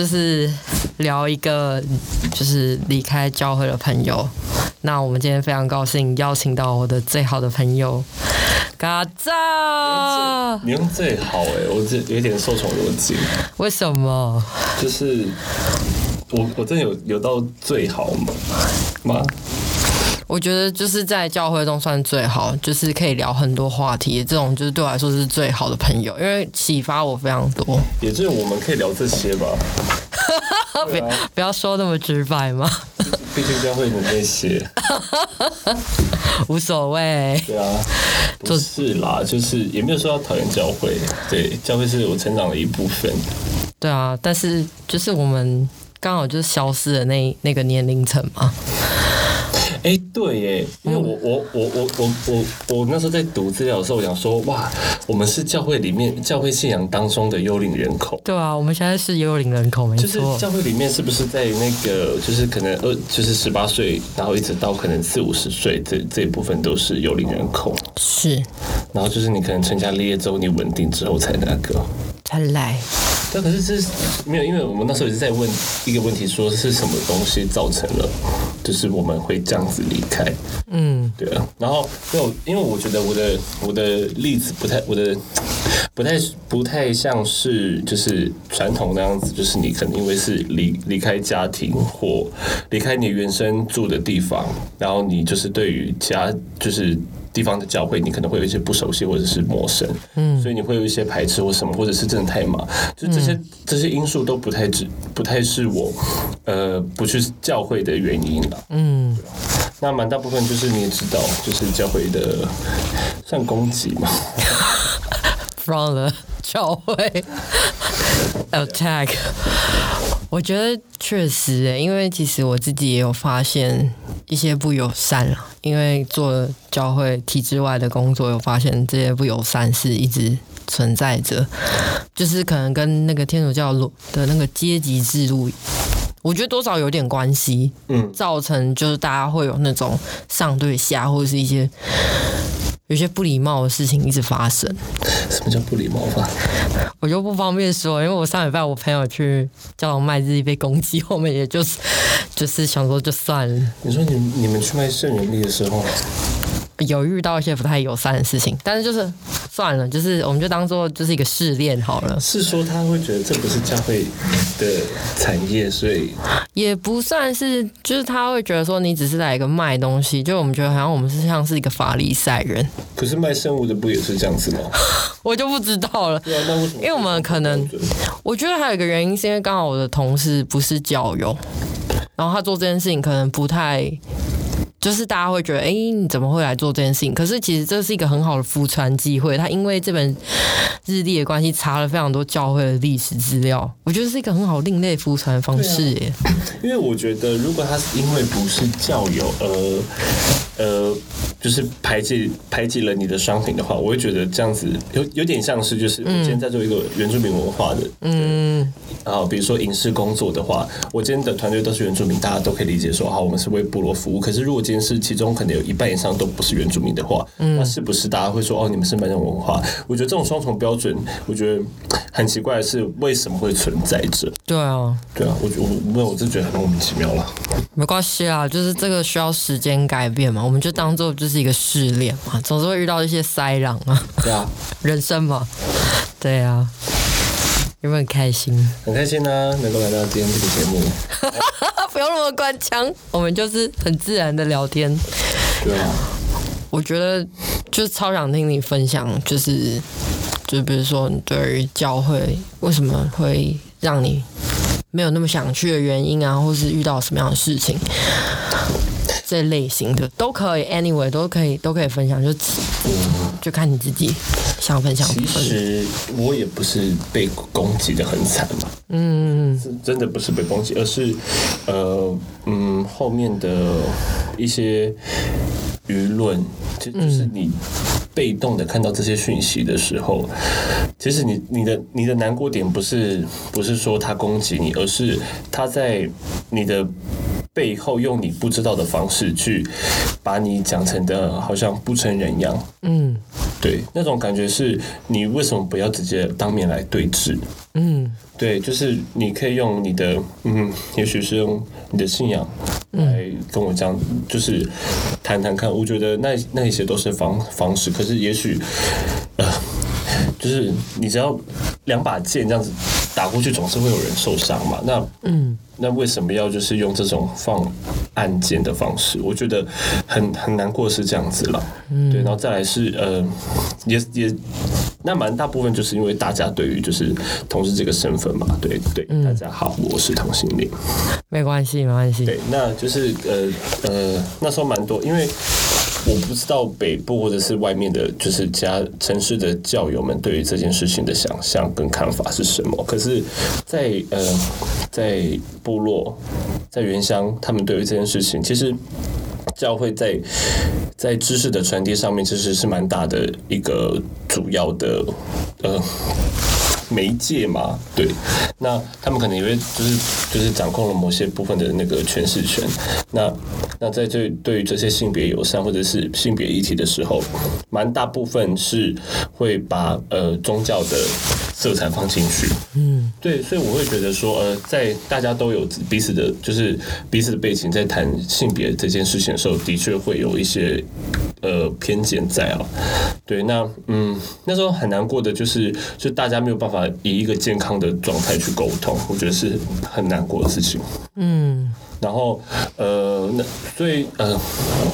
就是聊一个就是离开教会的朋友。那我们今天非常高兴邀请到我的最好的朋友嘎造。你用最好哎、欸，我这有点受宠若惊。为什么？就是我我真的有有到最好吗？吗？我觉得就是在教会中算最好，就是可以聊很多话题，这种就是对我来说是最好的朋友，因为启发我非常多。也就是我们可以聊这些吧？不要不要说那么直白嘛。毕竟教会的那些，无所谓。对啊，不是啦，就是也没有说要讨厌教会。对，教会是我成长的一部分。对啊，但是就是我们刚好就是消失的那那个年龄层嘛。哎、欸，对耶，因为我我我我我我我那时候在读资料的时候，我想说，哇，我们是教会里面教会信仰当中的幽灵人口。对啊，我们现在是幽灵人口，没错。就是教会里面是不是在那个，就是可能二，就是十八岁，然后一直到可能四五十岁，这这一部分都是幽灵人口。是。然后就是你可能成家立业之后，你稳定之后才那个。才来。但，可是这是没有，因为我们那时候也是在问一个问题，说是什么东西造成了，就是我们会这样子离开。嗯，对啊。然后因为，因为我觉得我的我的例子不太，我的不太不太像是就是传统那样子，就是你可能因为是离离开家庭或离开你原生住的地方，然后你就是对于家就是。地方的教会，你可能会有一些不熟悉或者是陌生，嗯，所以你会有一些排斥或什么，或者是真的太忙，就这些、嗯、这些因素都不太只不太是我呃不去教会的原因了，嗯，那蛮大部分就是你也知道，就是教会的算攻击嘛，from the 教会。Attack，我觉得确实诶，因为其实我自己也有发现。一些不友善了，因为做教会体制外的工作，有发现这些不友善是一直存在着，就是可能跟那个天主教的那个阶级制度，我觉得多少有点关系，嗯，造成就是大家会有那种上对下，或者是一些有些不礼貌的事情一直发生。什么叫不礼貌吧？我就不方便说，因为我上礼拜我朋友去教堂卖日历被攻击，后面也就是。就是想说就算了。你说你你们去卖圣人币的时候，有遇到一些不太友善的事情，但是就是算了，就是我们就当做就是一个试炼好了。是说他会觉得这不是教会的产业，所以也不算是，就是他会觉得说你只是来一个卖东西，就我们觉得好像我们是像是一个法利赛人。可是卖生物的不也是这样子吗？我就不知道了。对啊，那为什么？因为我们可能，我觉得还有一个原因是因为刚好我的同事不是教友。然后他做这件事情可能不太，就是大家会觉得，哎，你怎么会来做这件事情？可是其实这是一个很好的复传机会。他因为这本日历的关系，查了非常多教会的历史资料，我觉得是一个很好另类复传方式耶。因为我觉得，如果他是因为不是教友而呃。就是排挤排挤了你的商品的话，我会觉得这样子有有点像是就是我今天在做一个原住民文化的，嗯，然后比如说影视工作的话，我今天的团队都是原住民，大家都可以理解说，好，我们是为部落服务。可是如果今天是其中可能有一半以上都不是原住民的话，嗯，那是不是大家会说，哦，你们是蛮种文化？我觉得这种双重标准，我觉得很奇怪的是为什么会存在着？对啊，对啊，我觉得我没有，我就觉得很莫名其妙了。没关系啊，就是这个需要时间改变嘛，我们就当做就是。一个试炼嘛，总是会遇到一些塞壤啊。对啊，人生嘛。对啊，有没有很开心？很开心呢、啊，能够来到今天这个节目。不用那么官腔，我们就是很自然的聊天。对啊，我觉得就是超想听你分享，就是就比如说你对于教会为什么会让你没有那么想去的原因啊，或是遇到什么样的事情。这类型的都可以，anyway 都可以，都可以分享，就嗯就看你自己想分享。其实我也不是被攻击的很惨嘛，嗯，是真的不是被攻击，而是呃嗯后面的一些舆论，就就是你被动的看到这些讯息的时候，其实你你的你的难过点不是不是说他攻击你，而是他在你的。背后用你不知道的方式去把你讲成的好像不成人样，嗯，对，那种感觉是你为什么不要直接当面来对峙？嗯，对，就是你可以用你的，嗯，也许是用你的信仰来跟我讲，就是谈谈看。我觉得那那一些都是方方式，可是也许，呃，就是你只要两把剑这样子打过去，总是会有人受伤嘛。那嗯。那为什么要就是用这种放暗箭的方式？我觉得很很难过是这样子了，嗯，对，然后再来是呃，也也那蛮大部分就是因为大家对于就是同事这个身份嘛，对对，嗯，大家好，我是同性恋，没关系没关系，对，那就是呃呃那时候蛮多，因为。我不知道北部或者是外面的，就是家城市的教友们对于这件事情的想象跟看法是什么？可是在，呃，在部落，在原乡，他们对于这件事情，其实教会在在知识的传递上面，其实是蛮大的一个主要的呃。媒介嘛，对，那他们可能也会就是就是掌控了某些部分的那个诠释权。那那在这对于这些性别友善或者是性别议题的时候，蛮大部分是会把呃宗教的色彩放进去。嗯，对，所以我会觉得说，呃，在大家都有彼此的，就是彼此的背景，在谈性别这件事情的时候，的确会有一些呃偏见在啊。对，那嗯，那时候很难过的就是，就大家没有办法。以一个健康的状态去沟通，我觉得是很难过的事情。嗯，然后呃，那所以呃，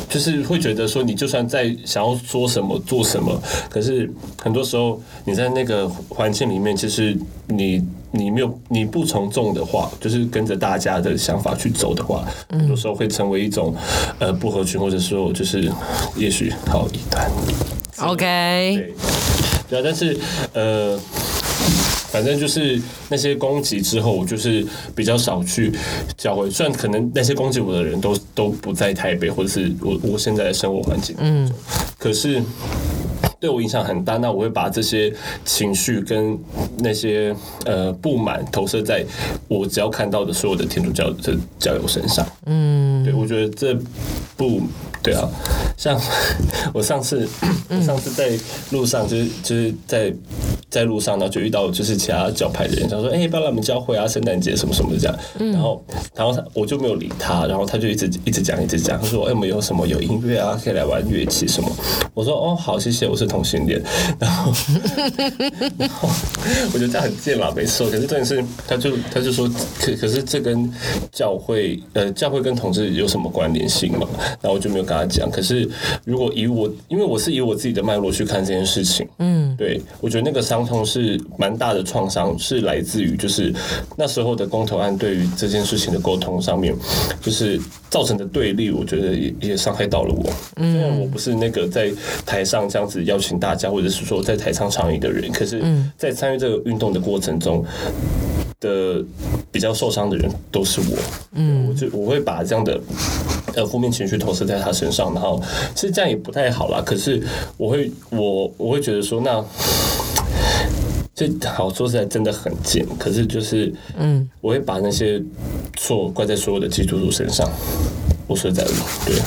就是会觉得说，你就算在想要说什么做什么，可是很多时候你在那个环境里面，其实你你没有你不从众的话，就是跟着大家的想法去走的话，很多时候会成为一种呃不合群，或者说就是也许好一段。OK，对，对啊，但是呃。反正就是那些攻击之后，我就是比较少去教会。虽然可能那些攻击我的人都都不在台北，或者是我我现在的生活环境，嗯，可是对我影响很大。那我会把这些情绪跟那些呃不满投射在我只要看到的所有的天主教的教友身上。嗯，对，我觉得这不对啊。像 我上次，我上次在路上就是就是在。在路上，然后就遇到就是其他教派的人，他说：“哎、欸，不要来我们教会啊，圣诞节什么什么的这样。嗯”然后，然后他我就没有理他，然后他就一直一直讲，一直讲。他说：“哎、欸，我们有什么有音乐啊，可以来玩乐器什么？”我说：“哦，好，谢谢，我是同性恋。”然后，然后我觉得这样很贱嘛，没错。可是重点是，他就他就说：“可可是这跟教会呃，教会跟同志有什么关联性嘛？”然后我就没有跟他讲。可是如果以我，因为我是以我自己的脉络去看这件事情，嗯，对，我觉得那个伤。痛是蛮大的创伤，是来自于就是那时候的公投案对于这件事情的沟通上面，就是造成的对立，我觉得也也伤害到了我。虽然我不是那个在台上这样子邀请大家，或者是说在台上倡议的人，可是，在参与这个运动的过程中的比较受伤的人都是我。嗯，我就我会把这样的呃负面情绪投射在他身上，然后其实这样也不太好啦。可是我会我我会觉得说那。这好说实在真的很贱，可是就是，嗯，我会把那些错怪在所有的基督徒身上。我说实在的，对，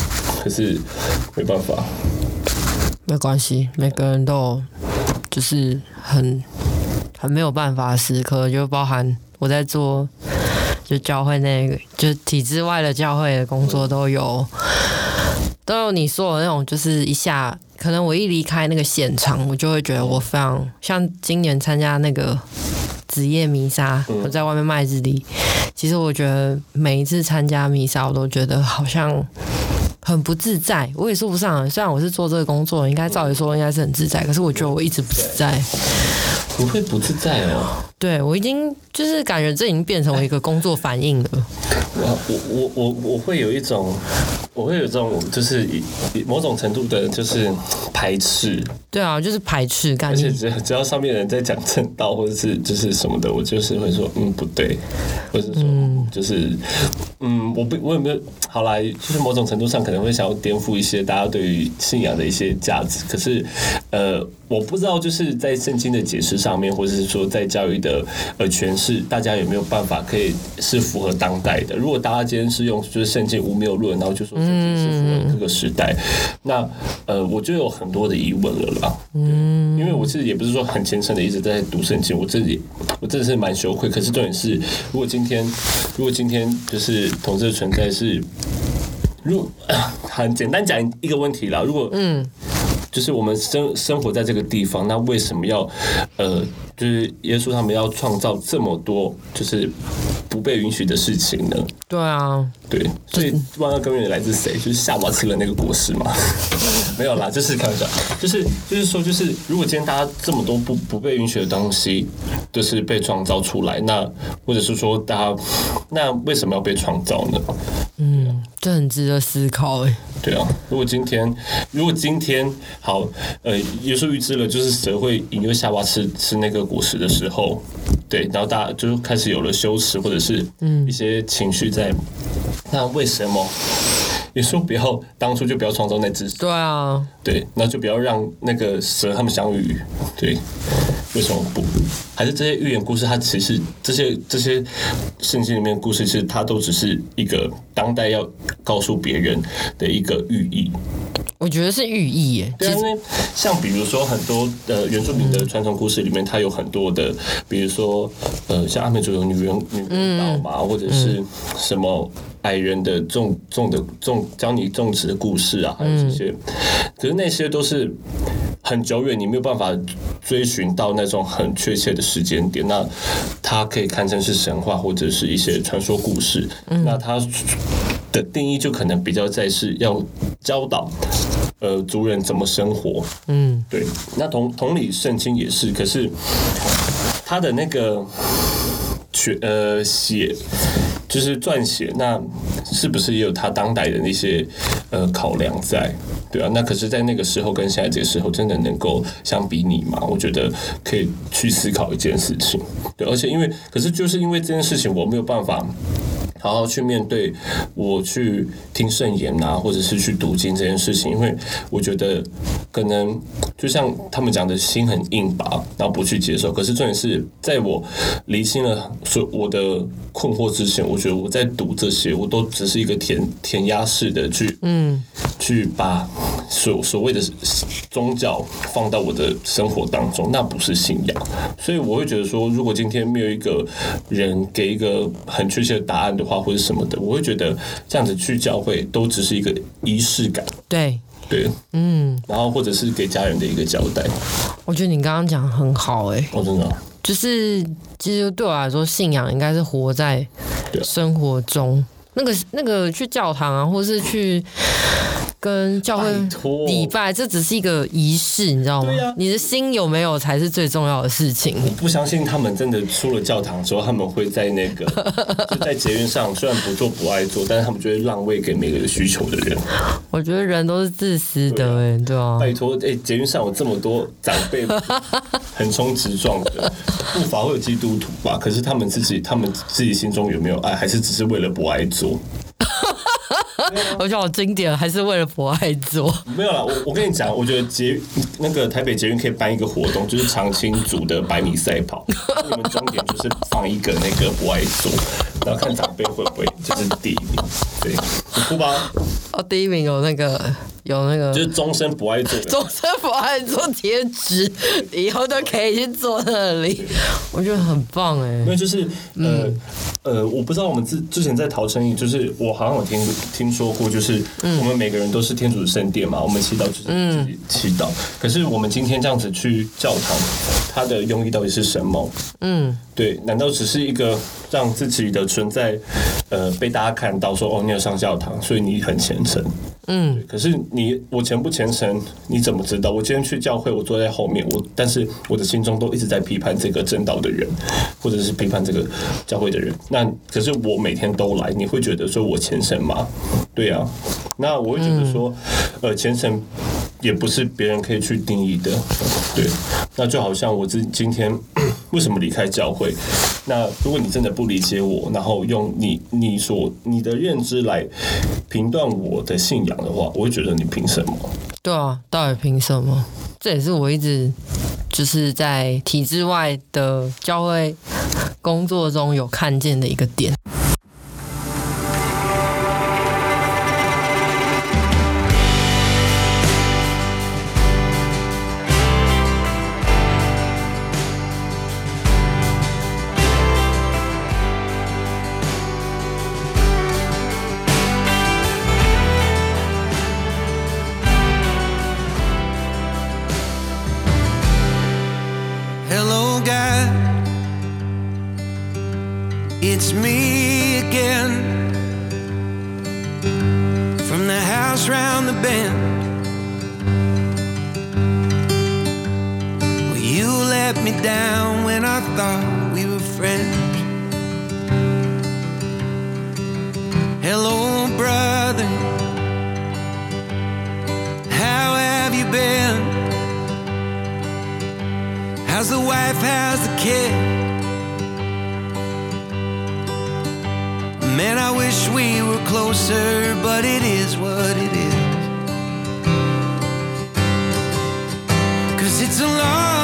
可是没办法，没关系，每个人都有就是很很没有办法的时刻，就包含我在做就教会那个就体制外的教会的工作都有，都有你说的那种，就是一下。可能我一离开那个现场，我就会觉得我非常像今年参加那个子夜弥撒，我在外面卖日历。其实我觉得每一次参加弥撒，我都觉得好像很不自在。我也说不上，虽然我是做这个工作，应该照理说应该是很自在，可是我觉得我一直不自在。不会不自在哦。对，我已经就是感觉这已经变成我一个工作反应了。我我我我我会有一种。我会有这种，就是某种程度的，就是排斥。对啊，就是排斥感觉。而且只要只要上面人在讲正道或者是就是什么的，我就是会说嗯不对，或者说就是嗯我不我有没有好来，就是某种程度上可能会想要颠覆一些大家对于信仰的一些价值。可是呃我不知道就是在圣经的解释上面，或者是说在教育的呃诠释，大家有没有办法可以是符合当代的？如果大家今天是用就是圣经无谬论，然后就说。圣经是符合各个时代。嗯、那呃，我就有很多的疑问了啦。嗯，因为我其实也不是说很虔诚的一直在读圣经，我自己我真的是蛮羞愧。可是重点是，如果今天如果今天就是同志的存在是，如果 很简单讲一个问题啦，如果嗯。就是我们生生活在这个地方，那为什么要，呃，就是耶稣他们要创造这么多，就是不被允许的事情呢？对啊，对，所以万恶根源来自谁？就是夏娃吃了那个果实嘛？没有啦，就是开玩笑，就是就是说，就是如果今天大家这么多不不被允许的东西，就是被创造出来，那或者是说大家那为什么要被创造呢？嗯，这很值得思考诶。对啊，如果今天，如果今天好，呃，耶稣预知了，就是蛇会引诱夏娃吃吃那个果实的时候，对，然后大家就开始有了羞耻或者是嗯一些情绪在，嗯、那为什么耶稣不要当初就不要创造那只？对啊，对，那就不要让那个蛇他们相遇，对。为什么不？还是这些寓言故事，它其实这些这些圣经里面的故事，其实它都只是一个当代要告诉别人的一个寓意。我觉得是寓意耶。对，因为像比如说很多呃原住民的传统故事里面，它有很多的，比如说呃像阿美族有女人女人岛嘛，或者是什么矮人的种种的种教你种植的故事啊，还有这些，可是那些都是。很久远，你没有办法追寻到那种很确切的时间点。那它可以堪称是神话或者是一些传说故事。嗯、那它的定义就可能比较在是要教导呃族人怎么生活。嗯，对。那同同理，圣经也是。可是他的那个学呃写就是撰写，那是不是也有他当代的那些呃考量在？对啊，那可是，在那个时候跟现在这个时候，真的能够相比拟吗？我觉得可以去思考一件事情。对，而且因为，可是就是因为这件事情，我没有办法。好好去面对，我去听圣言啊，或者是去读经这件事情，因为我觉得可能就像他们讲的心很硬吧，然后不去接受。可是重点是在我离心了所我的困惑之前，我觉得我在读这些，我都只是一个填填鸭式的去，嗯，去把所所谓的宗教放到我的生活当中，那不是信仰。所以我会觉得说，如果今天没有一个人给一个很确切的答案的话，话或者什么的，我会觉得这样子去教会都只是一个仪式感。对对，嗯，然后或者是给家人的一个交代。我觉得你刚刚讲很好，欸，哎，我真的，就是其实对我来说，信仰应该是活在生活中。那个那个去教堂啊，或是去。跟教会礼拜，这只是一个仪式，你知道吗？啊，你的心有没有才是最重要的事情。我不相信他们真的出了教堂之后，他们会在那个 就在捷运上，虽然不做不爱做，但是他们就会让位给每个有需求的人。我觉得人都是自私的，哎，对啊。拜托，哎，捷运上有这么多长辈横冲直撞的，不乏会有基督徒吧？可是他们自己，他们自己心中有没有爱，还是只是为了不爱做？我觉得好经典，还是为了博爱做。没有啦，我我跟你讲，我觉得捷那个台北捷运可以办一个活动，就是长青组的百米赛跑，你们终点就是放一个那个博爱组，然后看长辈会不会就是第一名。对，你哭吧。哦，第一名有那个。有那个，就是终身不爱做，终身不爱做贴纸，以后都可以去做那里，我觉得很棒哎。因为就是呃呃，我不知道我们之之前在陶生意，就是我好像有听听说过，就是我们每个人都是天主的圣殿嘛，我们祈祷就是祈祷。可是我们今天这样子去教堂，它的用意到底是什么？嗯，对，难道只是一个让自己的存在呃被大家看到，说哦，你有上教堂，所以你很虔诚？嗯，可是你我虔不虔诚，你怎么知道？我今天去教会，我坐在后面，我但是我的心中都一直在批判这个正道的人，或者是批判这个教会的人。那可是我每天都来，你会觉得说我虔诚吗？对啊，那我会觉得说，呃，虔诚也不是别人可以去定义的。对，那就好像我今今天 为什么离开教会？那如果你真的不理解我，然后用你你所你的认知来评断我的信仰的话，我会觉得你凭什么？对啊，到底凭什么？这也是我一直就是在体制外的教会工作中有看见的一个点。as a wife? has a kid? Man, I wish we were closer, but it is what it is. Cause it's a long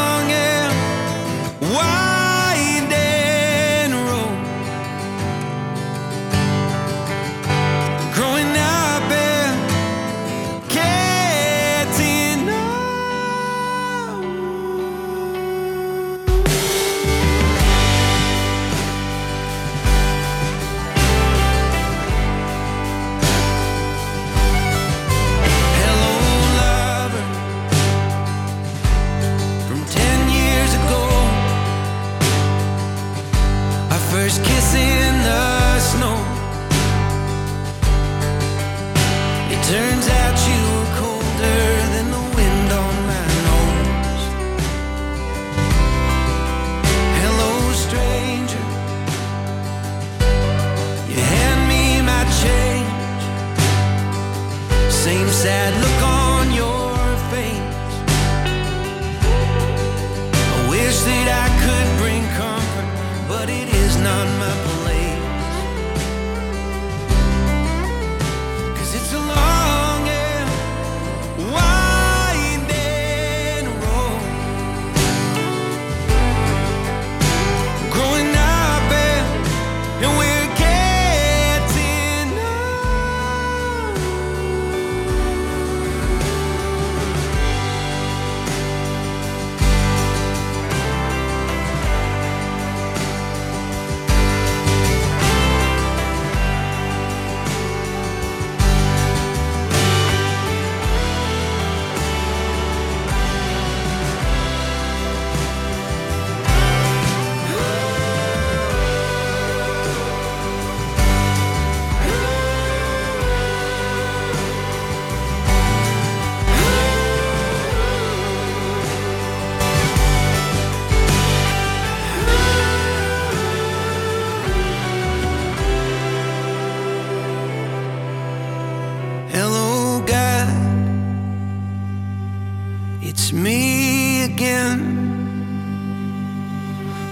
me again.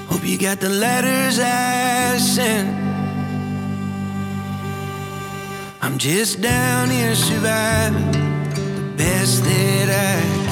Hope you got the letters I sent. I'm just down here surviving the best that I